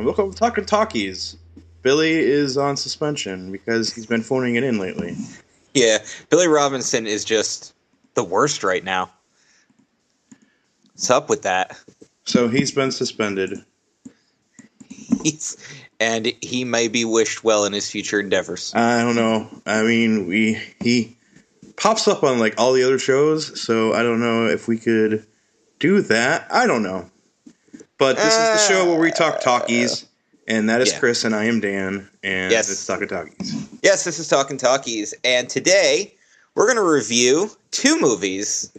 Hey there, folks, and welcome to Talking Talkies. Billy is on suspension because he's been phoning it in lately. Yeah, Billy Robinson is just the worst right now. What's up with that? So he's been suspended. He's, and he may be wished well in his future endeavors. I don't know. I mean, we he pops up on like all the other shows, so I don't know if we could do that. I don't know. But this is the show where we talk talkies, and that is Yeah. Chris, and I am Dan, and Yes. it's Talking Talkies. Yes, this is Talking Talkies, and today we're going to review two movies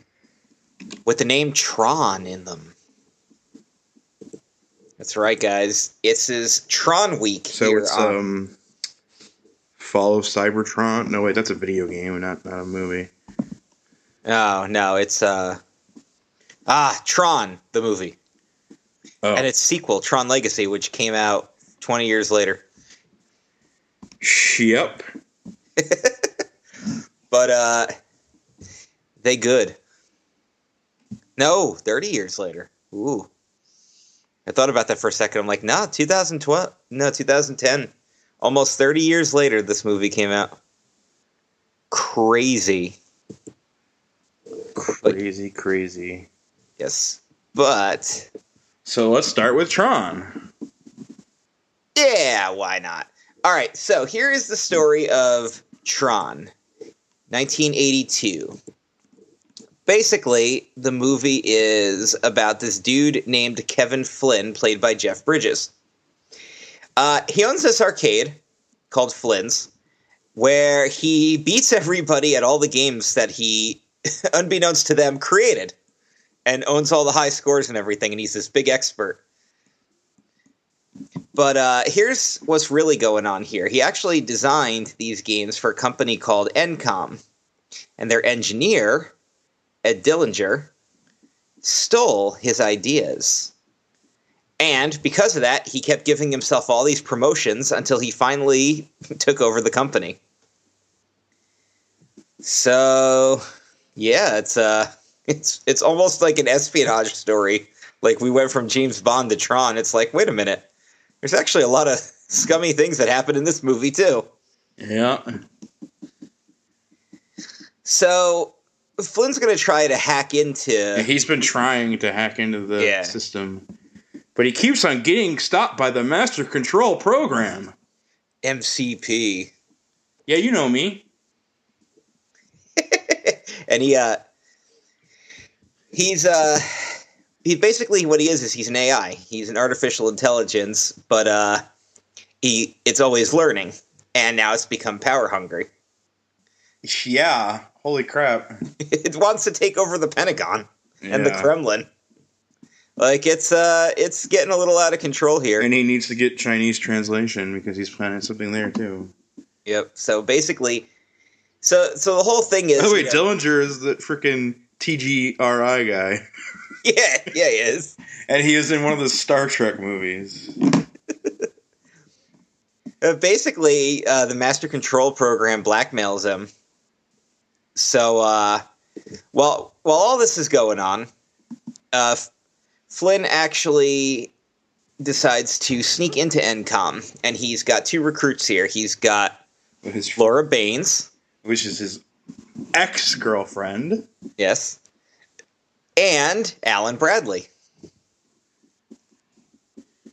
with the name Tron in them. That's right, guys. This is Tron Week. So here it's on- um, Fall of Cybertron. No, wait, that's a video game, not not a movie. oh no, it's uh ah Tron the movie. Oh, and its sequel, Tron Legacy, which came out 20 years later. yep. But uh they good. No, 30 years later. Ooh. I thought about that for a second. I'm like, nah, 2012. No, 2010. Almost 30 years later this movie came out. Crazy. Crazy, crazy. Yes. But So let's start with Tron. Yeah, why not? All right, so here is the story of Tron, 1982. Basically, the movie is about this dude named Kevin Flynn, played by Jeff Bridges. Uh, he owns this arcade called Flynn's, where he beats everybody at all the games that he, unbeknownst to them, created, and owns all the high scores and everything, and he's this big expert. But uh, here's what's really going on here. He actually designed these games for a company called Encom, and their engineer, Ed Dillinger, stole his ideas. And because of that, he kept giving himself all these promotions until he finally took over the company. So, yeah, it's uh, it's it's almost like an espionage story. Like we went from James Bond to Tron. It's like, wait a minute, there's actually a lot of scummy things that happen in this movie too. Yeah. So Flynn's going to try to hack into. He's been trying to hack into the Yeah. system, but he keeps on getting stopped by the Master Control Program. MCP. Yeah, you know me. and he uh he's uh he basically what he is is he's an AI. He's an artificial intelligence, but uh he it's always learning and now it's become power hungry. Yeah. Holy crap. it wants to take over the Pentagon and the Kremlin. Like it's uh it's getting a little out of control here. And he needs to get Chinese translation because he's planning something there too. Yep. So basically so so the whole thing is Oh wait, you know- Dillinger is the freaking TGRI guy, Yeah, yeah, he is. and he is in one of the Star Trek movies. Uh, basically, uh, the master control program blackmails him. So, uh, while while all this is going on, uh, Flynn actually decides to sneak into Encom, and he's got two recruits here. He's got his Lora Baines, which is his ex girlfriend. yes, and Alan Bradley.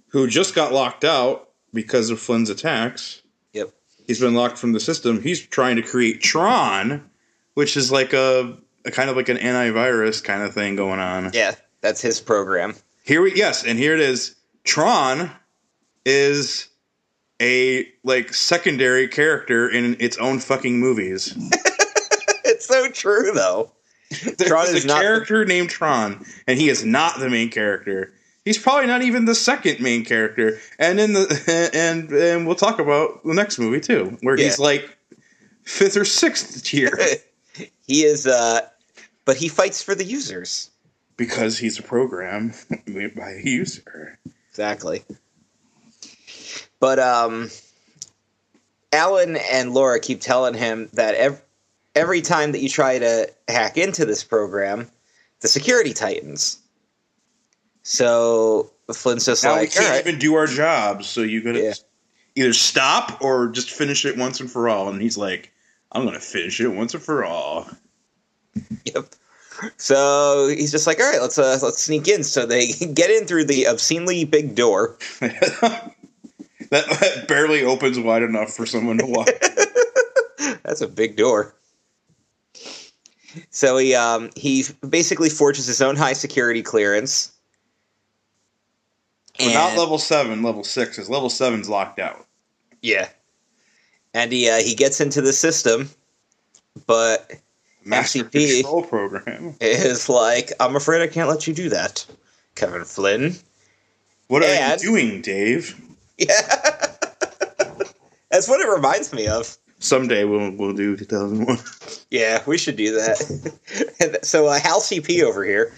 who just got locked out because of Flynn's attacks. Yep. He's been locked from the system. He's trying to create Tron, which is like a, a kind of like an antivirus kind of thing going on. Yeah, that's his program. Here we yes, and here it is. Tron is a like secondary character in its own fucking movies. so true, though. There's Tron a not- character named Tron, and he is not the main character. He's probably not even the second main character. And in the and and we'll talk about the next movie too, where he's like fifth or sixth tier he is, uh, but he fights for the users. because he's a program made by a user. Exactly. But um, Alan and Lora keep telling him that ev- every time that you try to hack into this program, the security tightens. So Flynn's just now we can't right. even do our jobs, so you gotta Yeah. either stop or just finish it once and for all. And he's like, I'm gonna finish it once and for all. Yep. So he's just like, all right, let's uh, let's sneak in. So they get in through the obscenely big door. that, that barely opens wide enough for someone to walk. That's a big door. So he um, he basically forges his own high security clearance. We're not level seven, level six, because level seven's locked out. Yeah, and he uh, he gets into the system, but Master MCP. control program. is like, I'm afraid I can't let you do that, Kevin Flynn. What are you doing, Dave? Yeah, that's what it reminds me of. Someday we'll we'll do 2001. Yeah, we should do that. so uh, Hal CP over here.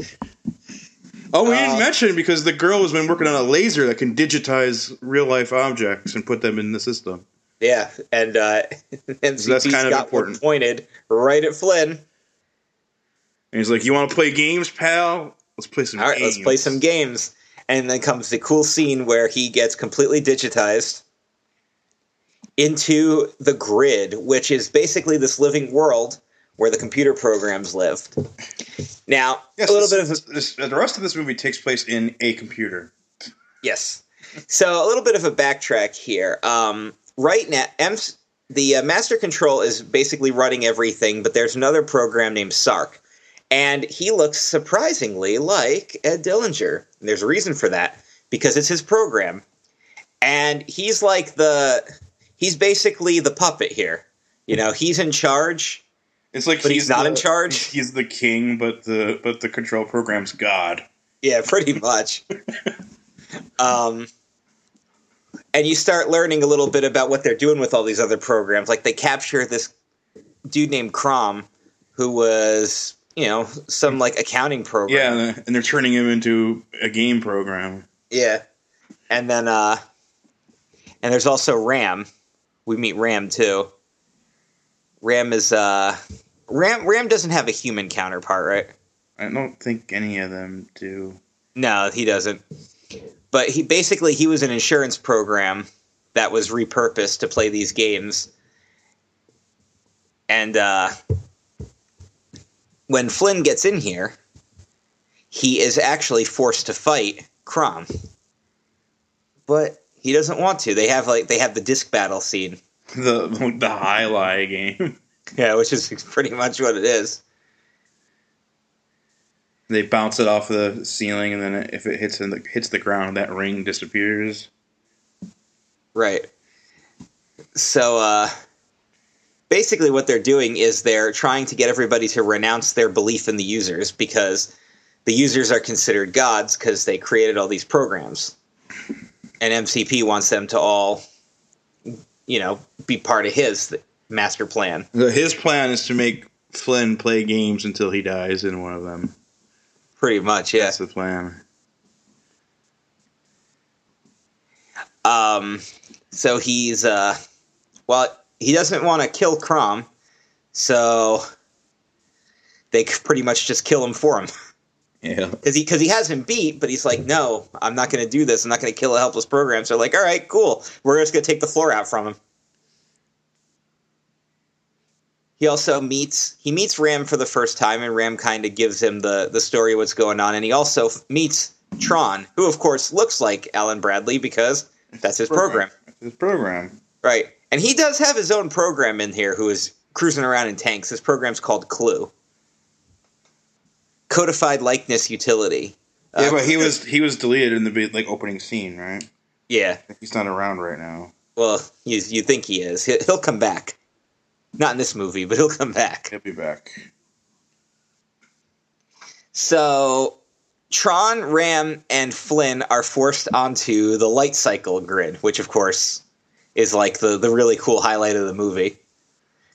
Oh, we Uh, didn't mention because the girl has been working on a laser that can digitize real life objects and put them in the system. Yeah, and uh, MCP's that's kind of got important. pointed right at Flynn. And he's like, "You want to play games, pal? Let's play some All right, games." let's play some games. And then comes the cool scene where he gets completely digitized into the grid, which is basically this living world where the computer programs live. Now, Yes, a little this- bit of a, this, the rest of this movie takes place in a computer. yes. So a little bit of a backtrack here. Um, right now, M's, the uh, master control is basically running everything, but there's another program named Sark, and he looks surprisingly like Ed Dillinger. And there's a reason for that because it's his program, and he's like the he's basically the puppet here. You know, he's in charge. It's like But he's not the- in charge? He's the king, but the but the control program's God. Yeah, pretty much. um, and you start learning a little bit about what they're doing with all these other programs. Like they capture this dude named Crom, who was you know some like accounting program. Yeah, and they're turning him into a game program. yeah. And then uh, and there's also Ram. We meet Ram too. Ram is uh, Ram. Ram doesn't have a human counterpart, right? I don't think any of them do. No, he doesn't. But he basically he was an insurance program that was repurposed to play these games. And uh, when Flynn gets in here, he is actually forced to fight Crom. But he doesn't want to. They have like they have the disc battle scene. The the jai alai game. Yeah, which is pretty much what it is. They bounce it off the ceiling, and then if it hits in the, hits the ground, that ring disappears. Right. So uh basically what they're doing is they're trying to get everybody to renounce their belief in the users because the users are considered gods because they created all these programs. And MCP wants them to all you know, be part of his master plan. His plan is to make Flynn play games until he dies in one of them. Pretty much, yeah. That's the plan. Um, so he's uh, well, he doesn't want to kill Crom, so they pretty much just kill him for him Yeah. because he because he has him beat, but he's like, no, I'm not going to do this. I'm not going to kill a helpless program. So they're like, all right, cool, we're just going to take the floor out from him. He also meets he meets Ram for the first time, and Ram kind of gives him the the story of what's going on, and he also f- meets Tron, who of course looks like Alan Bradley because that's his program. His program. Right. And he does have his own program in here who is cruising around in tanks. His program's called Clu. Codified likeness utility. Yeah, Uh, but he was he was deleted in the like opening scene, right? Yeah. He's not around right now. Well, you, you think he is. He- He'll come back. Not in this movie, but he'll come back. He'll be back. So, Tron, Ram, and Flynn are forced onto the light cycle grid, which, of course, is like the, the really cool highlight of the movie.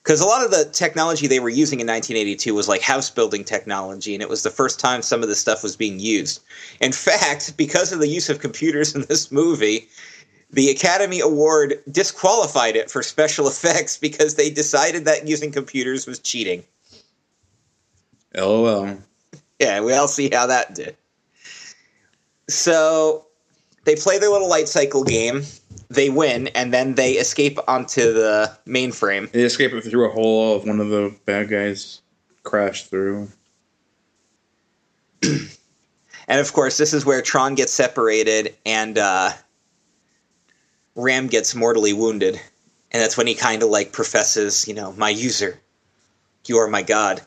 Because a lot of the technology they were using in 1982 was like house building technology, and it was the first time some of this stuff was being used. In fact, because of the use of computers in this movie, the Academy Award disqualified it for special effects because they decided that using computers was cheating. LOL. Yeah, we all see how that did. So they play their little light cycle game. They win, and then they escape onto the mainframe. They escape through a hole of one of the bad guys crashed through. And of course, this is where Tron gets separated and uh, Ram gets mortally wounded. And that's when he kind of like professes, you know, my user, you are my god.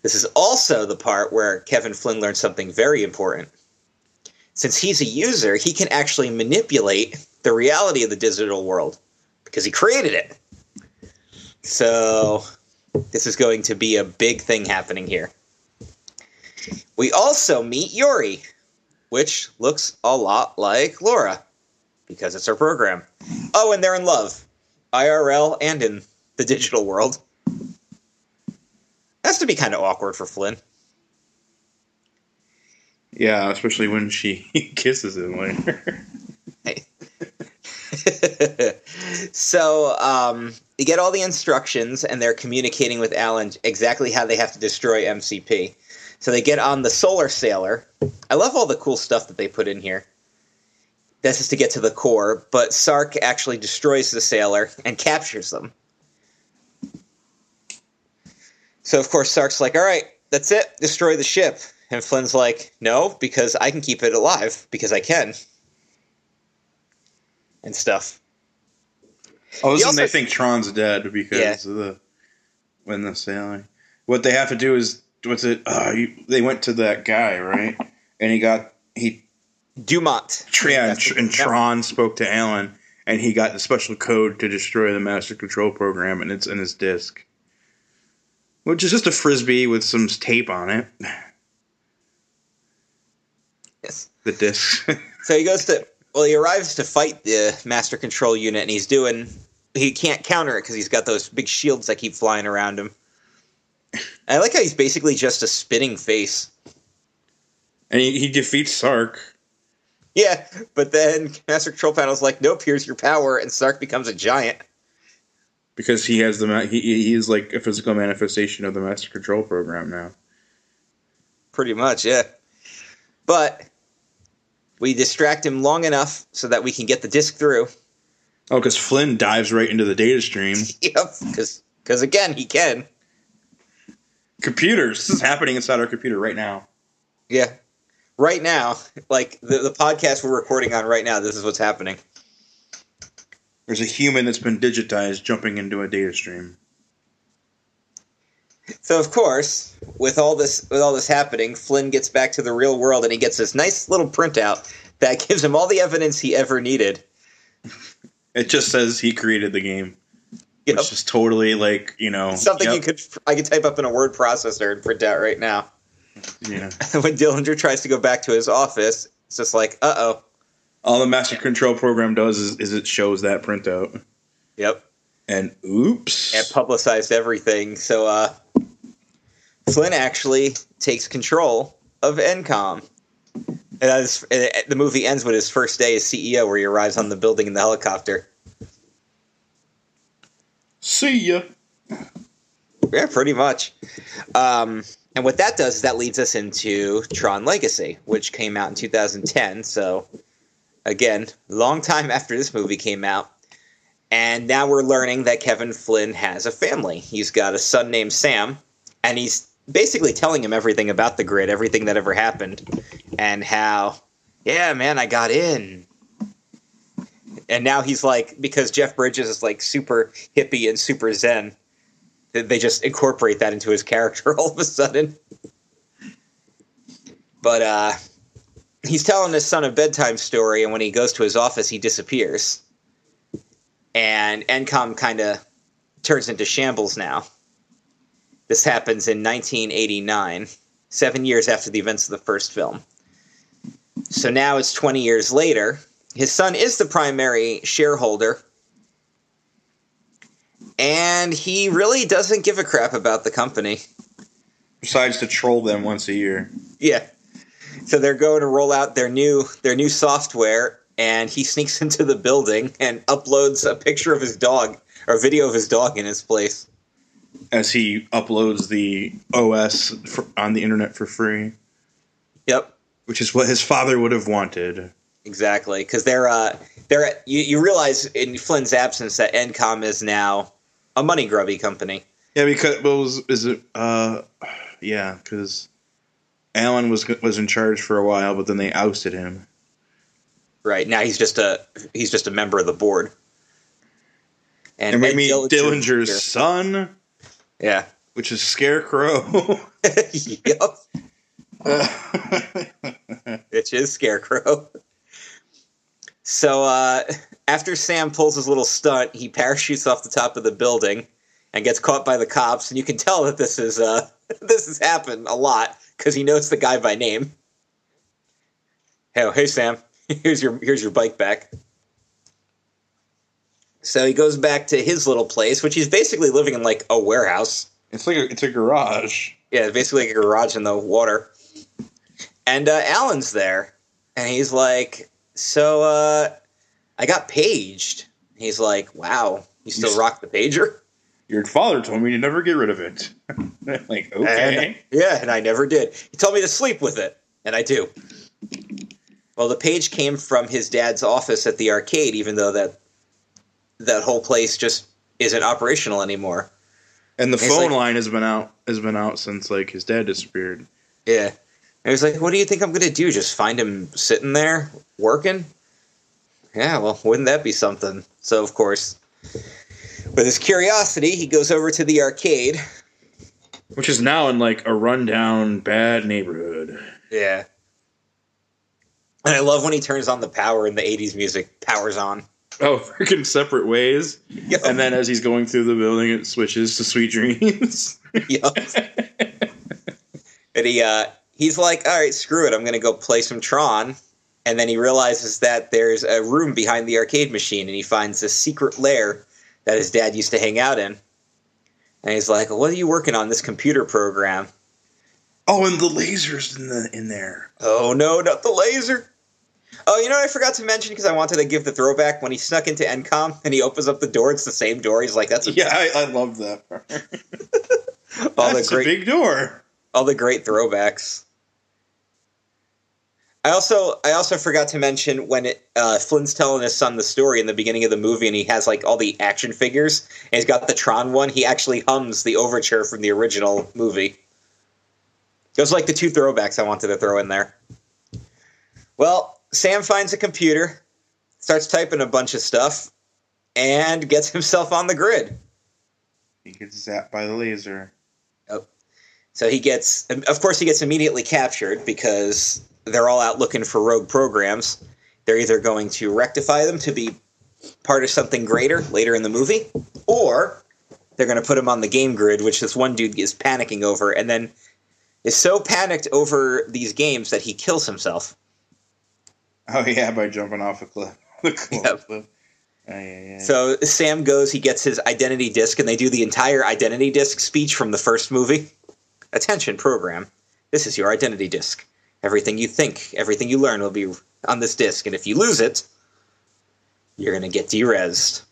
This is also the part where Kevin Flynn learns something very important. Since he's a user, he can actually manipulate the reality of the digital world because he created it. So, this is going to be a big thing happening here. We also meet Yori, which looks a lot like Lora because it's her program. Oh, and they're in love, IRL and in the digital world. Has to be kind of awkward for Flynn. Yeah, especially when she kisses him later. so um, you get all the instructions, and they're communicating with Alan exactly how they have to destroy MCP. So they get on the Solar Sailer. I love all the cool stuff that they put in here. This is to get to the core, but Sark actually destroys the sailor and captures them. So of course Sark's like, "All right, that's it. Destroy the ship." And Flynn's like, "No, because I can keep it alive because I can." And stuff. Oh, this is they think Tron's dead because Yeah. of the when the sailing. What they have to do is what's it? Uh, you, they went to that guy right, and he got he Dumont. yeah, and, and. Tron spoke to Alan, and he got the special code to destroy the master control program, and it's in his disk, which is just a frisbee with some tape on it. Yes. The disc. So he goes to well, he arrives to fight the master control unit, and he's doing he can't counter it because he's got those big shields that keep flying around him. I like how he's basically just a spinning face. and he, he defeats Sark. Yeah, but then Master Control Panel's like, nope, here's your power, and Sark becomes a giant. Because he has the ma- he he is like a physical manifestation of the master control program now. Pretty much, yeah. But we distract him long enough so that we can get the disc through. Oh, because Flynn dives right into the data stream. Yep, because again, he can. Computers. This is happening inside our computer right now. Yeah. Right now, like the, the podcast we're recording on right now, this is what's happening. There's a human that's been digitized jumping into a data stream. So of course, with all this with all this happening, Flynn gets back to the real world and he gets this nice little printout that gives him all the evidence he ever needed. It just says he created the game, Yep. which is totally like you know Something yep, you could I could type up in a word processor and print out right now. Yeah. when Dillinger tries to go back to his office, it's just like, uh oh. All the master control program does is, is it shows that printout, Yep. and oops, And publicized everything. So uh Flynn actually takes control of Encom. And that is, and the movie ends with his first day as CEO, where he arrives on the building in the helicopter. see ya. Yeah, pretty much. Um, and what that does is that leads us into Tron Legacy, which came out in 2010. So, again, long time after this movie came out. And now we're learning that Kevin Flynn has a family. He's got a son named Sam, and he's basically telling him everything about the grid, everything that ever happened, and how, yeah, man, I got in. And now he's like, because Jeff Bridges is like super hippie and super zen, they just incorporate that into his character all of a sudden. But uh, he's telling his son a bedtime story, and when he goes to his office, he disappears. And Encom kind of turns into shambles now. This happens in 1989, seven years after the events of the first film. So now it's 20 years later. His son is the primary shareholder, and he really doesn't give a crap about the company. Besides to troll them once a year. Yeah. So they're going to roll out their new their new software and he sneaks into the building and uploads a picture of his dog or a video of his dog in his place. As he uploads the OS for, on the internet for free, Yep. which is what his father would have wanted. exactly. Because they're uh, they're you, you realize in Flynn's absence that Encom is now a money grubby company. Yeah, because what was is it? Uh, yeah, because Alan was was in charge for a while, but then they ousted him. Right now, he's just a he's just a member of the board. And, we Ed meet Dillinger- Dillinger's son, Yeah. which is Scarecrow. yep. Which is Scarecrow. So uh, after Sam pulls his little stunt, he parachutes off the top of the building and gets caught by the cops. And you can tell that this is uh, this has happened a lot because he knows the guy by name. Hey, hey Sam, here's your here's your bike back. So he goes back to his little place, which he's basically living in like a warehouse. it's like a, it's a garage. Yeah, basically like a garage in the water. And uh, Alan's there, and he's like, "So, uh, I got paged." He's like, "Wow, you still rock the pager?" Your father told me to never get rid of it. like okay. And, yeah, and I never did. He told me to sleep with it, and I do. Well, the page came from his dad's office at the arcade, even though that that whole place just isn't operational anymore. And the It's phone like- line has been out has been out since like his dad disappeared. Yeah. And he's like, what do you think I'm going to do? Just find him sitting there working? Yeah, well, wouldn't that be something? So, of course, with his curiosity, he goes over to the arcade. Which is now in like a rundown bad neighborhood. Yeah. And I love when he turns on the power and the 80s music powers on. Oh, freaking separate ways. Yup. And then as he's going through the building, it switches to Sweet Dreams. Yup. and he, uh, he's like, all right, screw it. I'm going to go play some Tron. And then he realizes that there's a room behind the arcade machine, and he finds a secret lair that his dad used to hang out in. And he's like, "What are you working on? This computer program?" oh, and the lasers in the in there. Oh no, not the laser! Oh, you know what I forgot to mention because I wanted to give the throwback when he snuck into Encom and he opens up the door. It's the same door. He's like, "That's a, Yeah, I, I love that part. all the That's great, a big door. all the great throwbacks." I also I also forgot to mention when it, uh, Flynn's telling his son the story in the beginning of the movie, and he has like all the action figures, and he's got the Tron one. He actually hums the overture from the original movie. Those are like the two throwbacks I wanted to throw in there. Well, Sam finds a computer, starts typing a bunch of stuff, and gets himself on the grid. He gets zapped by the laser. So he gets, of course, he gets immediately captured because they're all out looking for rogue programs. They're either going to rectify them to be part of something greater later in the movie, or they're going to put him on the game grid, which this one dude is panicking over, and then is so panicked over these games that he kills himself. Oh yeah, by jumping off a cliff. The cliff. Yep. Oh, yeah, yeah. So Sam goes, he gets his identity disc, and they do the entire identity disc speech from the first movie. Attention, program. This is your identity disc. Everything you think, everything you learn will be on this disc, and if you lose it, you're going to get derezzed.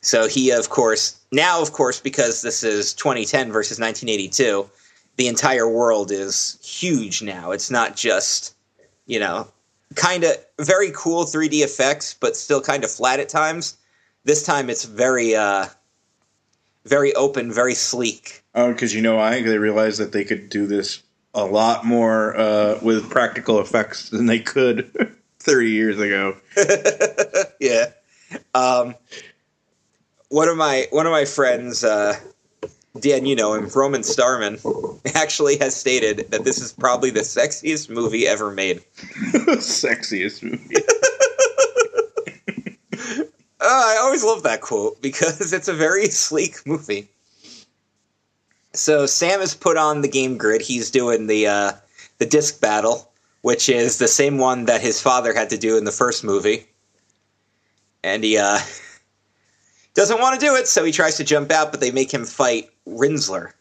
So he, of course, now, of course, because this is 2010 versus 1982, the entire world is huge now. It's not just, you know, kind of very cool 3D effects, but still kind of flat at times. This time it's very, uh, very open, very sleek. Oh, because you know why? They realized that they could do this a lot more uh, with practical effects than they could 30 years ago. yeah. Um, one of my one of my friends, uh, Dan, you know him, Roman Starman, actually has stated that this is probably the sexiest movie ever made. Sexiest movie. Uh, I always love that quote because it's a very sleek movie. So Sam is put on the game grid. He's doing the uh, the disc battle, which is the same one that his father had to do in the first movie, and he uh, doesn't want to do it. So he tries to jump out, but they make him fight Rinzler.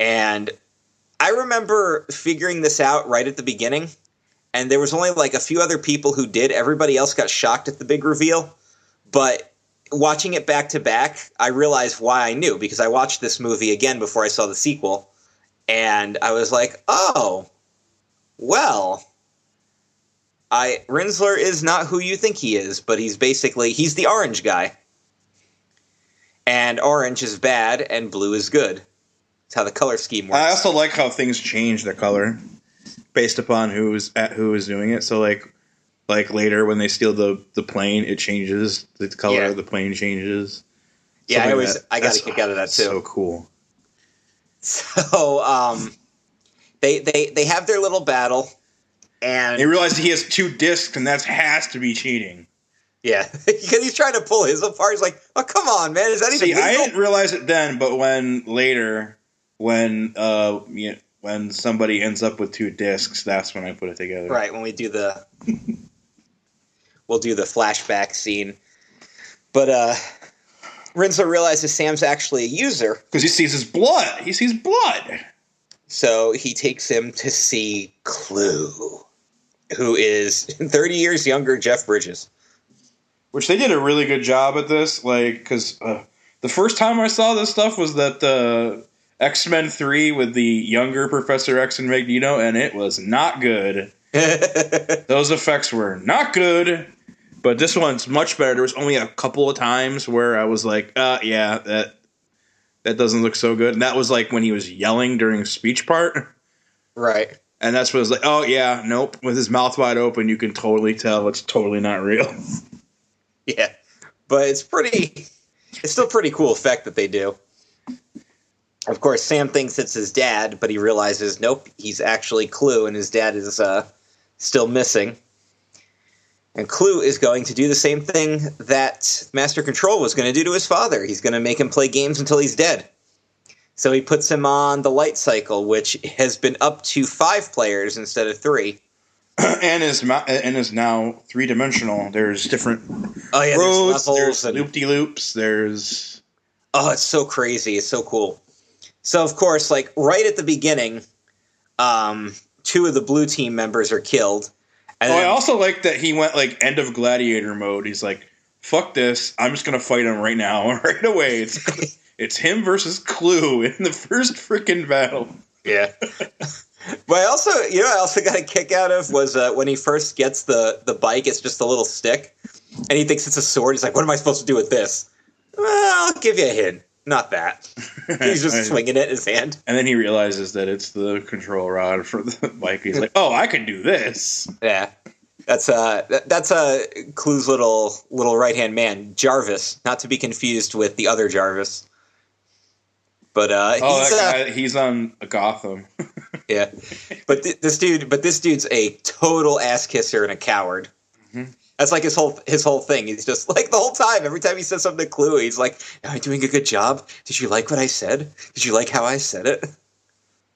And I remember figuring this out right at the beginning and there was only like a few other people who did. Everybody else got shocked at the big reveal. But watching it back to back, I realized why I knew because I watched this movie again before I saw the sequel, and I was like, "Oh, well, I Rinzler is not who you think he is, but he's basically he's the orange guy. And orange is bad and blue is good. That's how the color scheme works. I also like how things change their color based upon who's at who is doing it. So like like later when they steal the the plane, it changes the color Yeah. of the plane changes. yeah, Something I always that. I got a kick out of that too. So cool. So um, they they they have their little battle, and He realized he has two discs, and that has to be cheating. Yeah, because he's trying to pull his apart. He's like, "Oh, come on, man! Is that even See, I legal?" didn't realize it then, but when later, when uh, you when somebody ends up with two discs, that's when I put it together. Right when we do the, we'll do the flashback scene, but uh, Rinzler realizes Sam's actually a user, Because he sees his blood. He sees blood. so he takes him to see Clu, who is 30 years younger Jeff Bridges. Which they did a really good job at this. Like, because uh, the first time I saw this stuff was that uh, X Men 3 with the younger Professor X and Magneto, and it was not good. Those effects were not good. But this one's much better. There was only a couple of times where I was like, uh, yeah, that that doesn't look so good. And that was like when he was yelling during speech part. right. And that's when it was like, oh yeah, nope. With his mouth wide open, you can totally tell it's totally not real. Yeah, but it's pretty. It's still pretty cool effect that they do. Of course, Sam thinks it's his dad, but he realizes nope, he's actually Clu, and his dad is uh, still missing. And Clu is going to do the same thing that Master Control was going to do to his father. He's going to make him play games until he's dead. So he puts him on the light cycle, which has been up to five players instead of three. and is ma- and is now three dimensional. There's different Oh yeah, roads. there's There's and loop de loops. There's Oh, it's so crazy. It's so cool. So of course, like right at the beginning, um, two of the blue team members are killed. And Oh, I also like that he went like end of gladiator mode. He's like, "Fuck this! I'm just gonna fight him right now, right away." It's it's him versus Clu in the first freaking battle. yeah. but I also, you know, I also got a kick out of was uh, when he first gets the the bike. It's just a little stick, and he thinks it's a sword. He's like, "What am I supposed to do with this?" Well, I'll give you a hint. Not that. He's just swinging it in his hand. And then he realizes that it's the control rod for the bike. He's like, "Oh, I can do this." Yeah. That's uh that, that's uh Clu's little little right hand man, Jarvis, not to be confused with the other Jarvis. But uh Oh, he's uh, guy, he's on Gotham. yeah. But th- this dude but this dude's a total ass kisser and a coward. Mhm. That's like his whole his whole thing. He's just like the whole time. Every time he says something to Clu, he's like, "Am I doing a good job? Did you like what I said? Did you like how I said it?"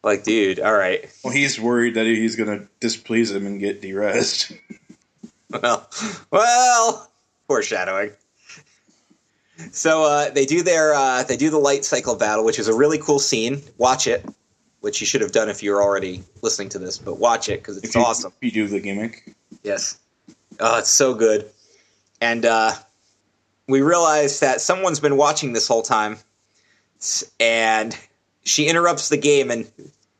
Like, dude, all right. Well, he's worried that he's gonna displease him and get derezzed. Well, well, foreshadowing. So uh, they do their uh, they do the light cycle battle, which is a really cool scene. Watch it, which you should have done if you're already listening to this, but watch it because it's you- awesome. You do the gimmick. Yes, oh, it's so good. And uh, we realize that someone's been watching this whole time, and she interrupts the game and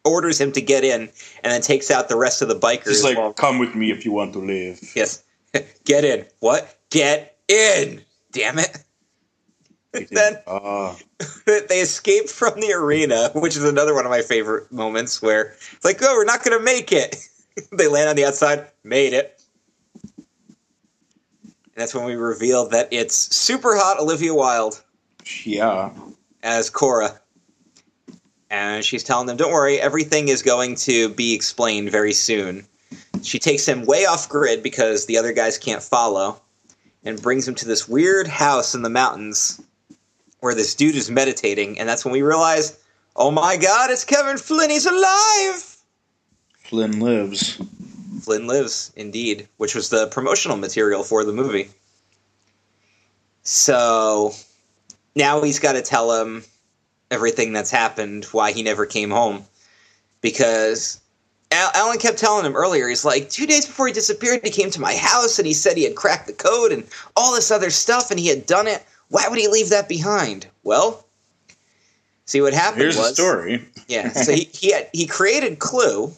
orders him to get in, and then takes out the rest of the bikers. He's like, while- "Come with me if you want to live." Yes. Get in. What? Get in. Damn it. Then Ah. they escape from the arena, which is another one of my favorite moments where it's like, oh, we're not going to make it. they land on the outside, made it. And that's when we reveal that it's super hot Olivia Wilde yeah. as Quorra. And she's telling them, don't worry, everything is going to be explained very soon. She takes him way off grid because the other guys can't follow and brings him to this weird house in the mountains where this dude is meditating. And that's when we realize, oh my god, it's Kevin Flynn, he's alive! Flynn lives. Flynn lives, indeed, which was the promotional material for the movie. So now he's got to tell him everything that's happened, why he never came home. Because Alan kept telling him earlier, he's like, two days before he disappeared, he came to my house and he said he had cracked the code and all this other stuff and he had done it. Why would he leave that behind? Well, see what happened Here's was the story. yeah. So he he, had, he created Clu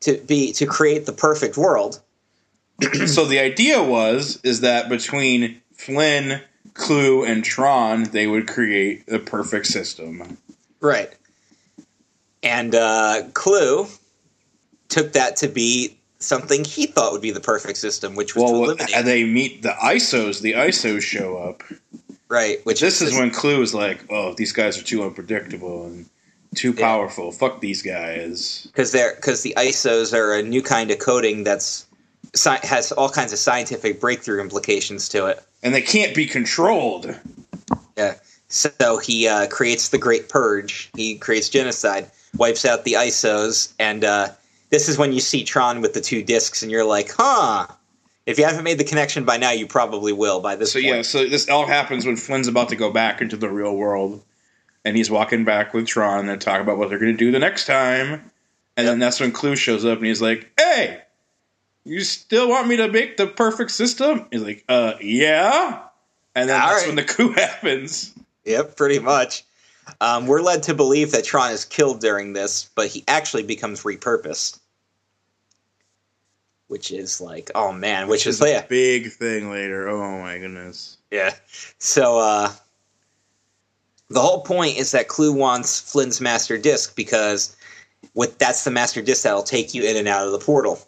to be to create the perfect world, so the idea was is that between Flynn, Clu, and Tron, they would create the perfect system. Right. And uh, Clu took that to be something he thought would be the perfect system, which was to Well, eliminate. and they meet the ISOs. The ISOs show up. Right. Which This is when Clu is like, "Oh, these guys are too unpredictable and too Yeah. powerful. Fuck these guys." because they're because the ISOs are a new kind of coding that's has all kinds of scientific breakthrough implications to it. And they can't be controlled. Yeah. So he uh, creates the Great Purge. He creates genocide, wipes out the ISOs, and uh, this is when you see Tron with the two discs, and you're like, huh. If you haven't made the connection by now, you probably will by this point. So point. yeah, so this all happens when Flynn's about to go back into the real world, and he's walking back with Tron, and they talk about what they're going to do the next time, and then that's when Clu shows up, and he's like, "Hey, you still want me to make the perfect system?" He's like, "Uh, yeah." And then All that's right. when the coup happens. Yep, pretty much. Um, we're led to believe that Tron is killed during this, but he actually becomes repurposed. Which is like, oh man, which, is, a yeah, big thing later. Oh my goodness. yeah. So uh, the whole point is that Clu wants Flynn's master disc because with that's the master disc that'll take you in and out of the portal.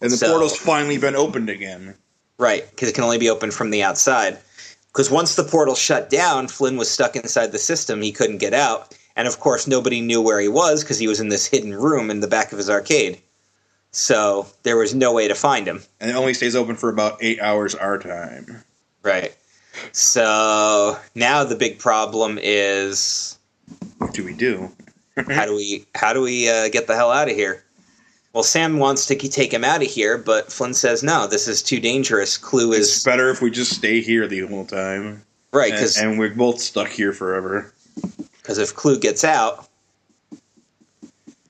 And the So- portal's finally been opened again. Right, because it can only be opened from the outside. Because once the portal shut down, Flynn was stuck inside the system. He couldn't get out. And of course, nobody knew where he was because he was in this hidden room in the back of his arcade. So there was no way to find him. And it only stays open for about eight hours our time. Right. So now the big problem is What do we do? how do we how do we uh, get the hell out of here? Well, Sam wants to take him out of here, but Flynn says no. This is too dangerous. Clu It's is better if we just stay here the whole time. right And, because and we're both stuck here forever. Because if Clu gets out,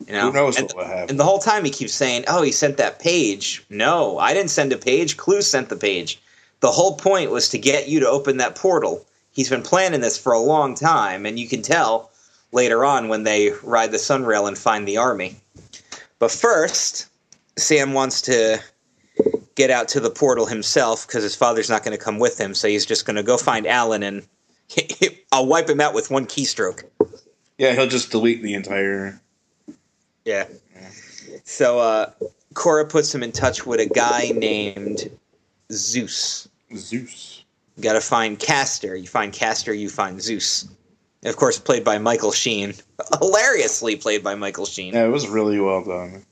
you know, Who knows and, what will happen? and the whole time he keeps saying, "Oh, he sent that page." No, I didn't send a page. Clu sent the page. The whole point was to get you to open that portal. He's been planning this for a long time, and you can tell later on when they ride the sunrail and find the army. But first, Sam wants to get out to the portal himself because his father's not going to come with him, so he's just going to go find Alan and I'll wipe him out with one keystroke. yeah, he'll just delete the entire. Yeah. So uh, Quorra puts him in touch with a guy named Zuse. Zuse. You got to find Castor. You find Castor, you find Zuse. And of course, played by Michael Sheen. Hilariously played by Michael Sheen. Yeah, it was really well done.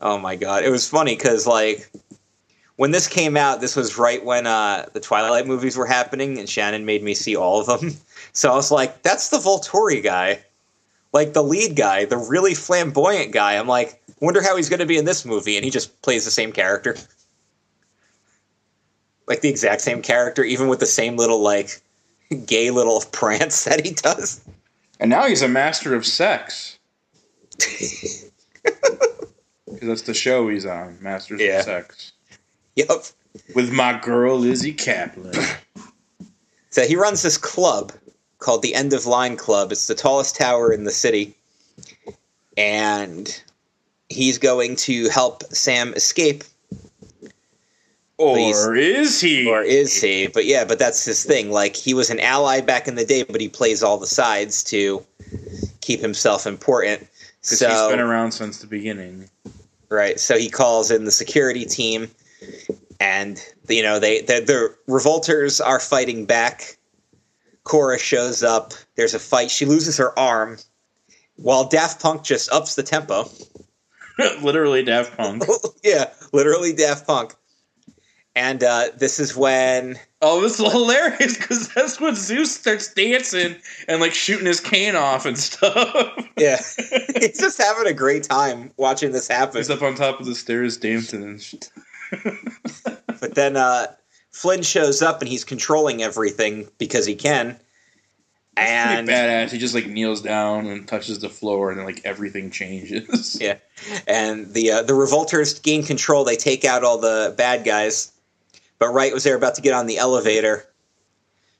Oh my god, it was funny because like when this came out, this was right when uh, the Twilight movies were happening, and Shannon made me see all of them. So I was like, "That's the Volturi guy, like the lead guy, the really flamboyant guy." I'm like, "Wonder how he's going to be in this movie," and he just plays the same character, like the exact same character, even with the same little like gay little prance that he does. And now he's a master of sex. Because that's the show he's on, Masters Yeah. of Sex. Yep. With my girl, Lizzy Caplan. So he runs this club called the End of Line Club. It's the tallest tower in the city. And he's going to help Sam escape, or is he? or is he? But yeah, but that's his thing. Like he was an ally back in the day, but he plays all the sides to keep himself important. Because So he's been around since the beginning. Right. So he calls in the security team, and you know they the, the revolters are fighting back. Quorra shows up. There's a fight. She loses her arm, while Daft Punk just ups the tempo. Literally Daft Punk. yeah, literally Daft Punk. And uh, this is when Oh, this is hilarious because that's when Zuse starts dancing and like shooting his cane off and stuff. yeah, he's just having a great time watching this happen. He's up on top of the stairs dancing. But then uh, Flynn shows up and he's controlling everything because he can. And badass. He just like kneels down and touches the floor and then like everything changes. Yeah. and the uh, the revolters gain control. They take out all the bad guys. But right was they're about to get on the elevator,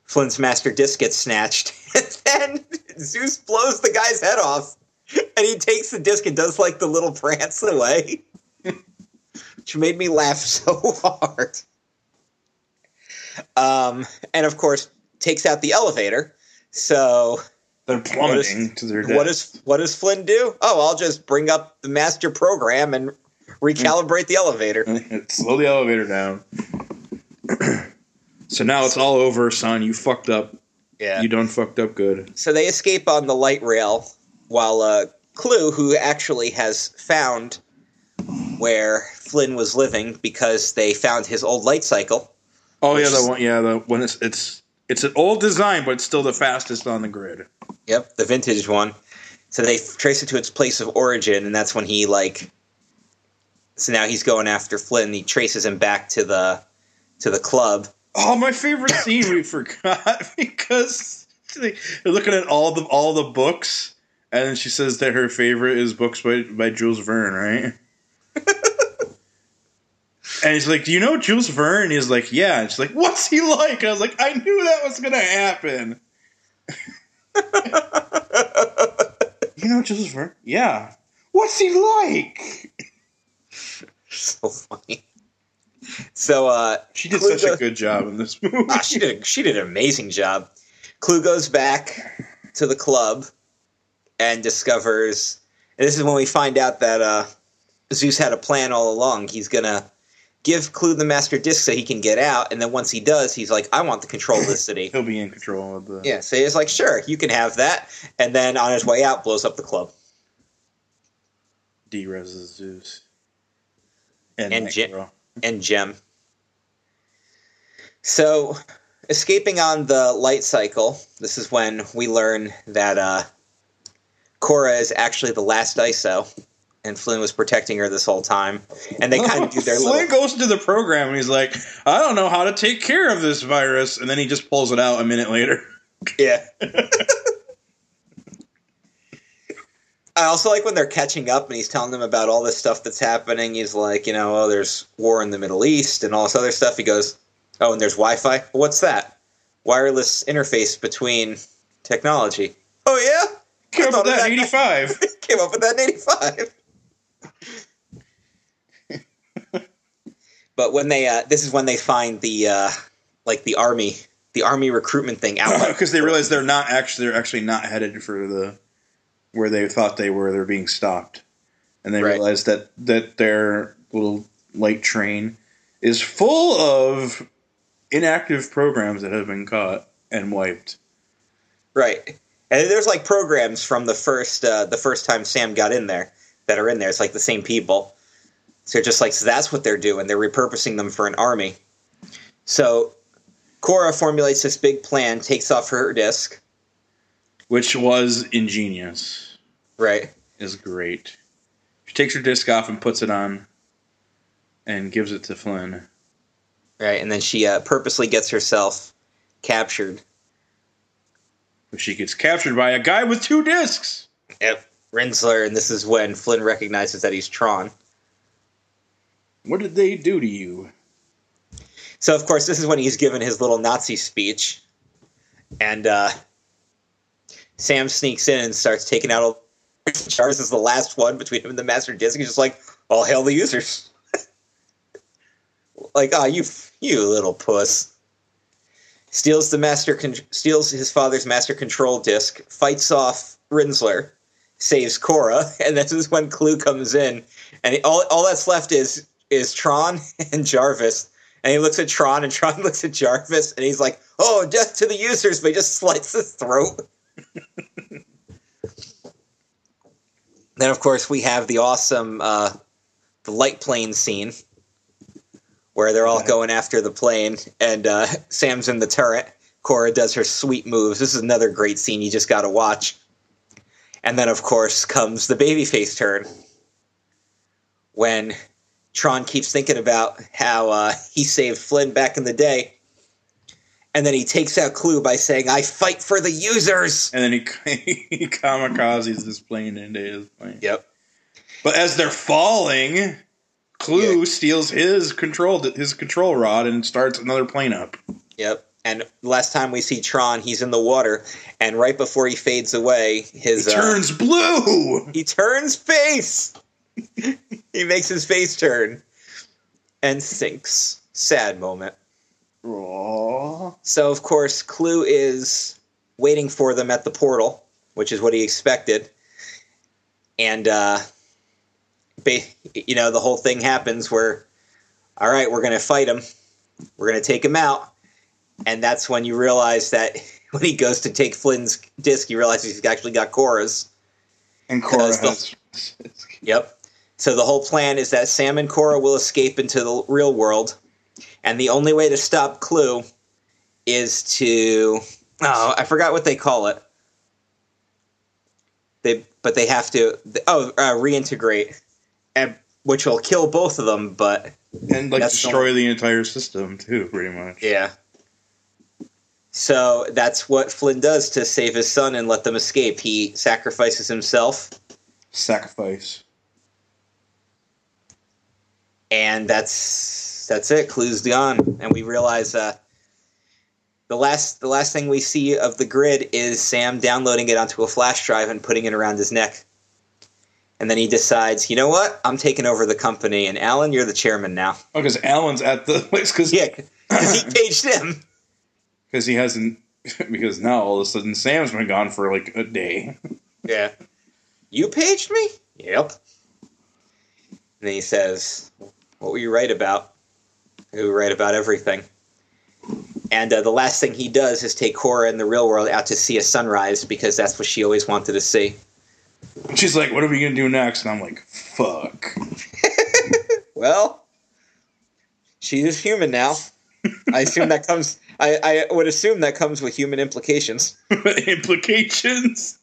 Flynn's master disc gets snatched, and then Zuse blows the guy's head off, and he takes the disc and does like the little prance away. which made me laugh so hard. Um, and of course, takes out the elevator. So They're plummeting to their death. what does what does Flynn do? Oh, I'll just bring up the master program and recalibrate the elevator. Slow the elevator down. so now it's all over, son. You fucked up. Yeah. You done fucked up good. So they escape on the light rail while uh, Clu, who actually has found where Flynn was living because they found his old light cycle. Oh yeah, the one. Yeah, the one. It's it's it's an old design, but it's still the fastest on the grid. Yep, the vintage one. So they trace it to its place of origin, and that's when he like. So now he's going after Flynn. He traces him back to the to the club. Oh, my favorite scene we forgot because they- they're looking at all the all the books, and she says that her favorite is books by by Jules Verne, right? And he's like, "Do you know Jules Verne?" He's like, "Yeah." And she's like, "What's he like?" I was like, "I knew that was gonna happen." you know Jules Verne? Yeah. What's he like? so funny. So uh, She did Clu such a good job in this movie. ah, she did she did an amazing job. Clu goes back to the club and discovers. And this is when we find out that uh, Zuse had a plan all along. He's gonna give Clu the master disc so he can get out, and then once he does, he's like, "I want the control of the city." He'll be in control of the. yeah, so he's like, "Sure, you can have that," and then on his way out, blows up the club. D Zuse. And, And and Gem. So, escaping on the light cycle, this is when we learn that uh, Quorra is actually the last ISO, and Flynn was protecting her this whole time. And they kind of oh, do their little Flynn little. goes into the program and he's like, I don't know how to take care of this virus. And then he just pulls it out a minute later. Yeah. I also like when they're catching up and he's telling them about all this stuff that's happening. He's like, you know, oh, there's war in the Middle East and all this other stuff. He goes, oh, and there's Wi Fi? What's that? Wireless interface between technology. Oh, yeah? Came up thought with of that that- in 85. Came up with that in 85. but when they, uh, this is when they find the, uh, like the army, the army recruitment thing out. Because they realize they're not actually, they're actually not headed for the, where they thought they were. They're being stopped. And they Right. realize that, that their little light train is full of inactive programs that have been caught and wiped. Right. And there's like programs from the first uh, the first time Sam got in there that are in there. It's like the same people. So just like so that's what they're doing. They're repurposing them for an army. So Quorra formulates this big plan, takes off her disc. Which was ingenious. Right. is great. She takes her disc off and puts it on and gives it to Flynn. Right. And then she uh, purposely gets herself captured. But she gets captured by a guy with two discs. Yep. Rinzler, and this is when Flynn recognizes that he's Tron. What did they do to you? So of course, this is when he's given his little Nazi speech, and uh, Sam sneaks in and starts taking out. All- the Charles is the last one between him and the Master Disc. He's just like, "All hail the users!" like, ah, you, you little puss. Steals the master, con- steals his father's master control disc, fights off Rinzler, saves Quorra, and this is when Clu comes in, and he- all all that's left is is Tron and Jarvis, and he looks at Tron, and Tron looks at Jarvis, and he's like, "Oh, death to the users!" But he just slits his throat. then, of course, we have the awesome uh, the light plane scene where they're all going after the plane, and uh, Sam's in the turret. Quorra does her sweet moves. This is another great scene you just got to watch. And then, of course, comes the babyface turn when Tron keeps thinking about how uh, he saved Flynn back in the day. And then he takes out Clu by saying, I fight for the users. And then he, he kamikazes this plane into his plane. Yep. But as they're falling, Clu Yeah. steals his control his control rod and starts another plane up. Yep. And last time we see Tron, he's in the water. And right before he fades away, his. It uh, turns blue. he turns face. he makes his face turn. and sinks. Sad moment. Aww. So, of course, Clu is waiting for them at the portal, which is what he expected. And, uh, ba- you know, the whole thing happens where, all right, we're going to fight him. We're going to take him out. And that's when you realize that when he goes to take Flynn's disc, he realizes he's actually got Quorra's. And Quorra Because the-. Yep. So the whole plan is that Sam and Quorra will escape into the real world, and the only way to stop Clu is to oh, I forgot what they call it. They but they have to oh uh, reintegrate, and which will kill both of them. But and like destroy the entire system too, pretty much. yeah. So that's what Flynn does to save his son and let them escape. He sacrifices himself Sacrifice. and that's that's it. Clu's gone, and we realize uh, the last the last thing we see of the grid is Sam downloading it onto a flash drive and putting it around his neck. And then he decides, you know what? I'm taking over the company, and Alan, you're the chairman now. Oh, because Alan's at the place because Yeah, because he caged him. Because he hasn't because now all of a sudden Sam's been gone for like a day. Yeah. You paged me? Yep. And then he says, What were you right about? You were right about everything. And uh, the last thing he does is take Quorra in the real world out to see a sunrise because that's what she always wanted to see. She's like, "What are we gonna do next?" And I'm like, "Fuck." Well, she is human now. I assume that comes. I, I would assume that comes with human implications. Implications.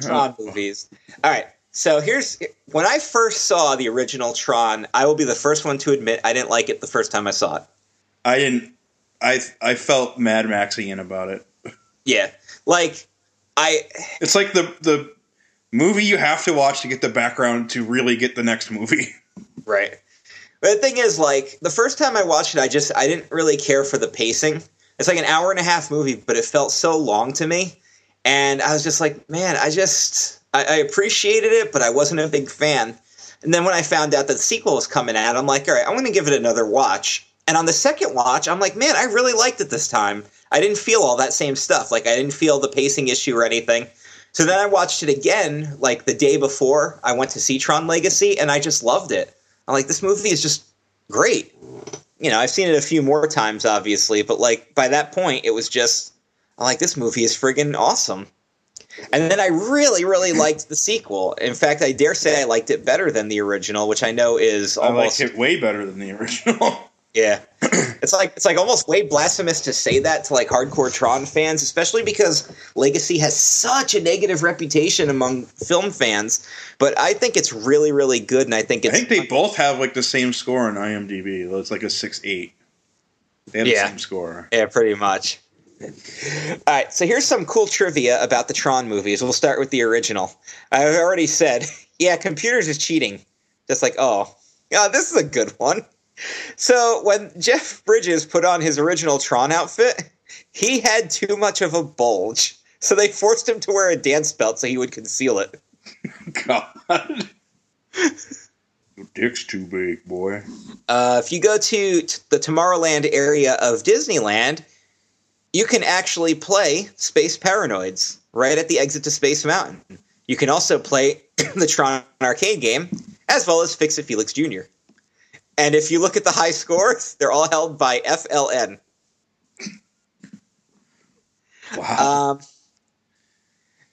Tron movies. All right. So here's when I first saw the original Tron. I will be the first one to admit I didn't like it the first time I saw it. I didn't. I I felt Mad Maxian about it. Yeah, like I It's like the the movie you have to watch to get the background to really get the next movie. right. But the thing is, like the first time I watched it, I just I didn't really care for the pacing. It's like an hour and a half movie, but it felt so long to me, and I was just like, man, I just I, I appreciated it, but I wasn't a big fan. And then when I found out that the sequel was coming out, I'm like, all right, I'm going to give it another watch. And on the second watch, I'm like, man, I really liked it this time. I didn't feel all that same stuff. Like I didn't feel the pacing issue or anything. So then I watched it again, like the day before I went to see Tron Legacy, and I just loved it. I'm like, this movie is just great. You know, I've seen it a few more times, obviously, but like by that point, it was just, I'm like, this movie is friggin' awesome. And then I really, really liked the sequel. In fact, I dare say I liked it better than the original, which I know is almost I like it way better than the original. yeah. it's like it's like almost way blasphemous to say that to like hardcore Tron fans, especially because Legacy has such a negative reputation among film fans. But I think it's really, really good, and I think I think they both have like the same score on IMDb. It's like a six eight. They have Yeah. the same score. Yeah, pretty much. All right, so here's some cool trivia about the Tron movies. We'll start with the original. I've already said, yeah, computers is cheating. Just like, oh, yeah, this is a good one. So when Jeff Bridges put on his original Tron outfit, he had too much of a bulge. So they forced him to wear a dance belt so he would conceal it. God. Your dick's too big, boy. Uh, if you go to t- the Tomorrowland area of Disneyland, you can actually play Space Paranoids right at the exit to Space Mountain. You can also play the Tron arcade game, as well as Fix It Felix Jr. And if you look at the high scores, they're all held by FLN. Wow. Um,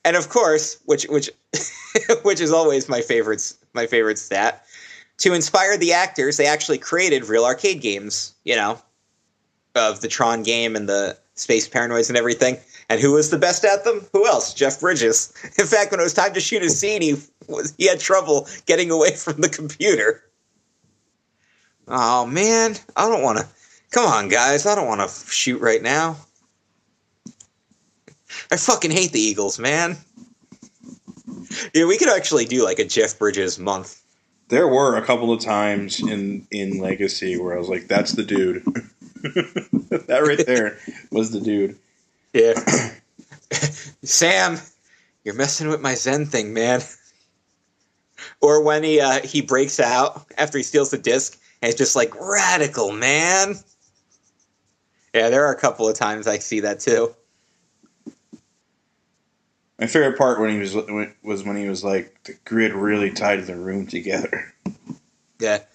and of course, which which which is always my favorite my favorite stat. To inspire the actors, they actually created real arcade games. You know, of the Tron game and the Space Paranoids and everything. And who was the best at them? Who else? Jeff Bridges. In fact, when it was time to shoot a scene, he was he had trouble getting away from the computer. Oh man, I don't want to. Come on, guys, I don't want to shoot right now. I fucking hate the Eagles, man. Yeah, we could actually do like a Jeff Bridges month. there were a couple of times in in Legacy where I was like, "That's the dude." that right there was the dude. Yeah. Sam, you're messing with my Zen thing, man. or when he uh, he breaks out after he steals the disc and it's just like radical man. Yeah, there are a couple of times I see that too. My favorite part when he was was when he was like the grid really tied the room together. Yeah.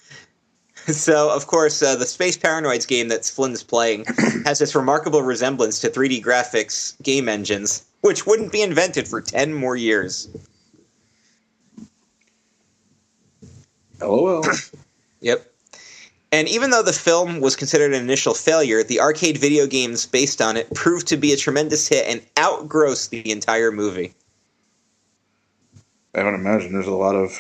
So, of course, uh, the Space Paranoids game that Flynn's playing has this remarkable resemblance to 3D graphics game engines, which wouldn't be invented for 10 more years. LOL. Yep. And even though the film was considered an initial failure, the arcade video games based on it proved to be a tremendous hit and outgrossed the entire movie. I would imagine there's a lot of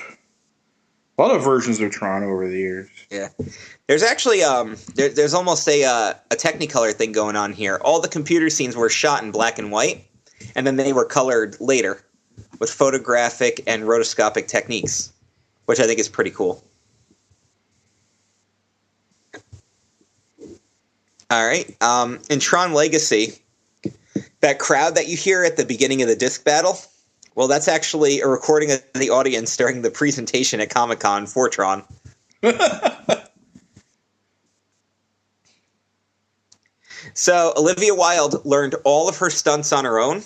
a lot of versions of Tron over the years. Yeah, there's actually um there, there's almost a uh, a Technicolor thing going on here. All the computer scenes were shot in black and white, and then they were colored later with photographic and rotoscopic techniques, which I think is pretty cool. All right. Um, in Tron Legacy, that crowd that you hear at the beginning of the disc battle, well, that's actually a recording of the audience during the presentation at Comic Con for Tron. so Olivia Wilde learned all of her stunts on her own,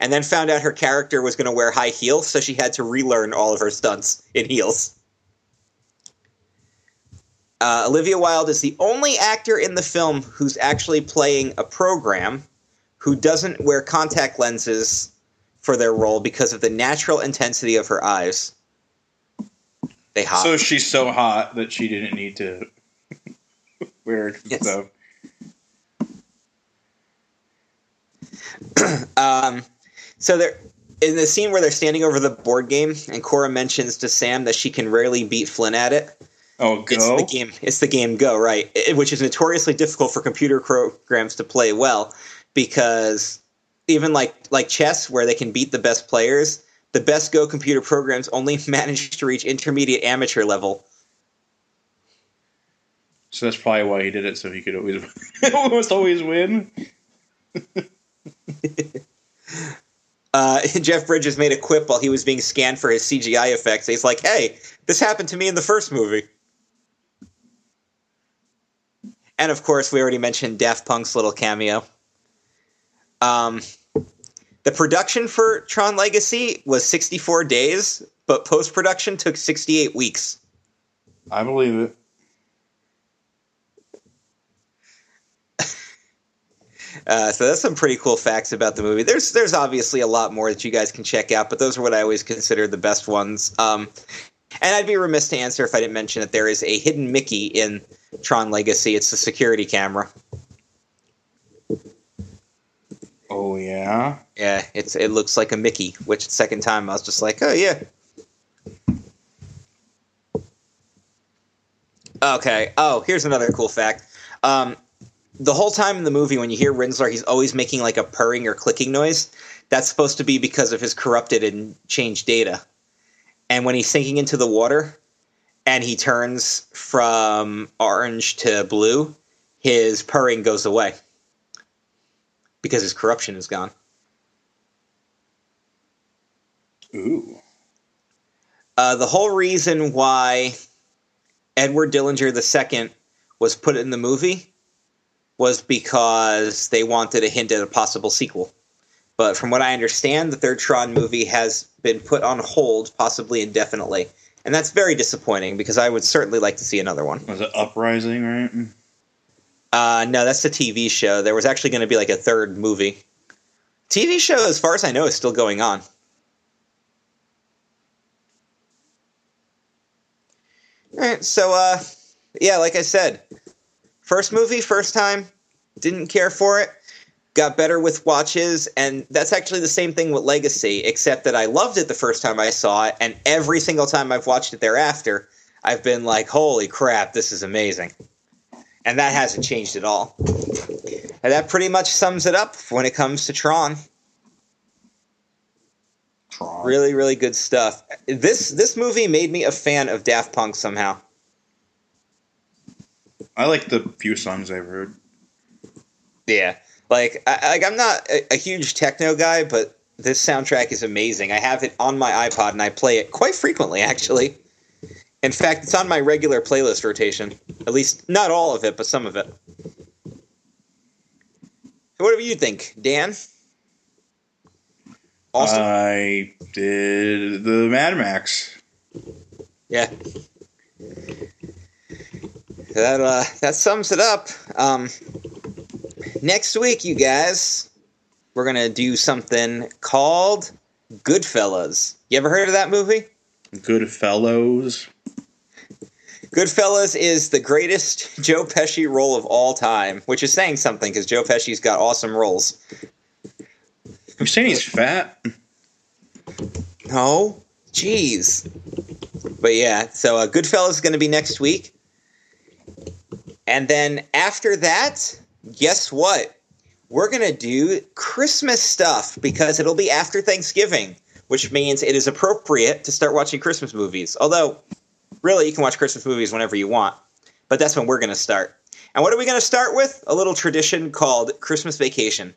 and then found out her character was going to wear high heels, so she had to relearn all of her stunts in heels. Uh, Olivia Wilde is the only actor in the film who's actually playing a program who doesn't wear contact lenses for their role because of the natural intensity of her eyes. They hot. So she's so hot that she didn't need to wear Yes. stuff. um, so they're in the scene where they're standing over the board game, and Quorra mentions to Sam that she can rarely beat Flynn at it. Oh, go. It's the game. It's the game Go, right? It- which is notoriously difficult for computer programs to play well because even like like chess, where they can beat the best players, the best Go computer programs only manage to reach intermediate amateur level. So that's probably why he did it, so he could always almost always win. Uh, Jeff Bridges made a quip while he was being scanned for his CGI effects. He's like, "Hey, this happened to me in the first movie." And of course, we already mentioned Daft Punk's little cameo. Um, the production for Tron Legacy was 64 days, but post production took 68 weeks. I believe it. Uh, so that's some pretty cool facts about the movie. There's there's obviously a lot more that you guys can check out, but those are what I always consider the best ones. Um, and I'd be remiss to answer if I didn't mention that there is a hidden Mickey in Tron Legacy. It's the security camera. Oh yeah. Yeah, it's it looks like a Mickey. Which second time I was just like, oh yeah. Okay. Oh, here's another cool fact. Um, the whole time in the movie, when you hear Rinzler, he's always making like a purring or clicking noise. That's supposed to be because of his corrupted and changed data. And when he's sinking into the water, and he turns from orange to blue, his purring goes away because his corruption is gone. Ooh. Uh, the whole reason why Edward Dillinger II was put in the movie was because they wanted a hint at a possible sequel. But from what I understand, the third Tron movie has been put on hold, possibly indefinitely. And that's very disappointing because I would certainly like to see another one. Was it Uprising, right? Uh, no, that's the TV show. There was actually going to be like a third movie. TV show, as far as I know, is still going on. All right, so uh, yeah, like I said, first movie, first time, didn't care for it. Got better with watches, and that's actually the same thing with Legacy, except that I loved it the first time I saw it, and every single time I've watched it thereafter, I've been like, "Holy crap, this is amazing!" And that hasn't changed at all. And that pretty much sums it up when it comes to Tron. Tron. Really, really good stuff. This this movie made me a fan of Daft Punk somehow. I like the few songs I've heard. Yeah, like I, like I'm not a, a huge techno guy, but This soundtrack is amazing. I have it on my iPod and I play it quite frequently, actually. In fact, it's on my regular playlist rotation. At least, not all of it, but some of it. What do you think, Dan? Awesome. I did the Mad Max. Yeah. That uh, that sums it up. Um, next week, you guys, we're gonna do something called Goodfellas. You ever heard of that movie? Goodfellows. Goodfellas is the greatest Joe Pesci role of all time, which is saying something because Joe Pesci's got awesome roles. You saying he's fat? No, jeez. But yeah, so uh, Goodfellas is going to be next week, and then after that, guess what? We're going to do Christmas stuff because it'll be after Thanksgiving, which means it is appropriate to start watching Christmas movies. Although, really, you can watch Christmas movies whenever you want, but that's when we're going to start. And what are we going to start with? A little tradition called Christmas Vacation,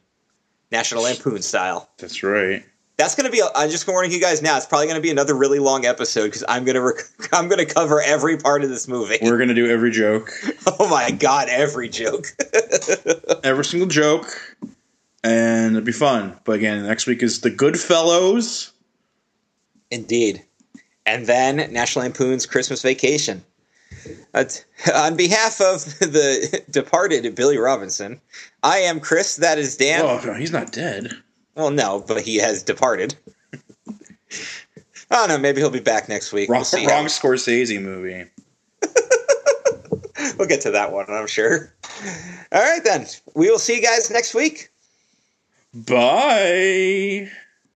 National Lampoon style. That's right. That's gonna be. I'm just warning you guys now. It's probably gonna be another really long episode because I'm gonna rec- I'm gonna cover every part of this movie. We're gonna do every joke. oh my god, every joke. every single joke, and it'll be fun. But again, next week is the Goodfellows. Indeed, and then National Lampoon's Christmas Vacation. Uh, on behalf of the departed Billy Robinson, I am Chris. That is Dan. Oh, no, he's not dead. Well, no, but he has departed. I don't know. Maybe he'll be back next week. Wrong, we'll wrong Scorsese movie. we'll get to that one, I'm sure. All right, then. We will see you guys next week. Bye.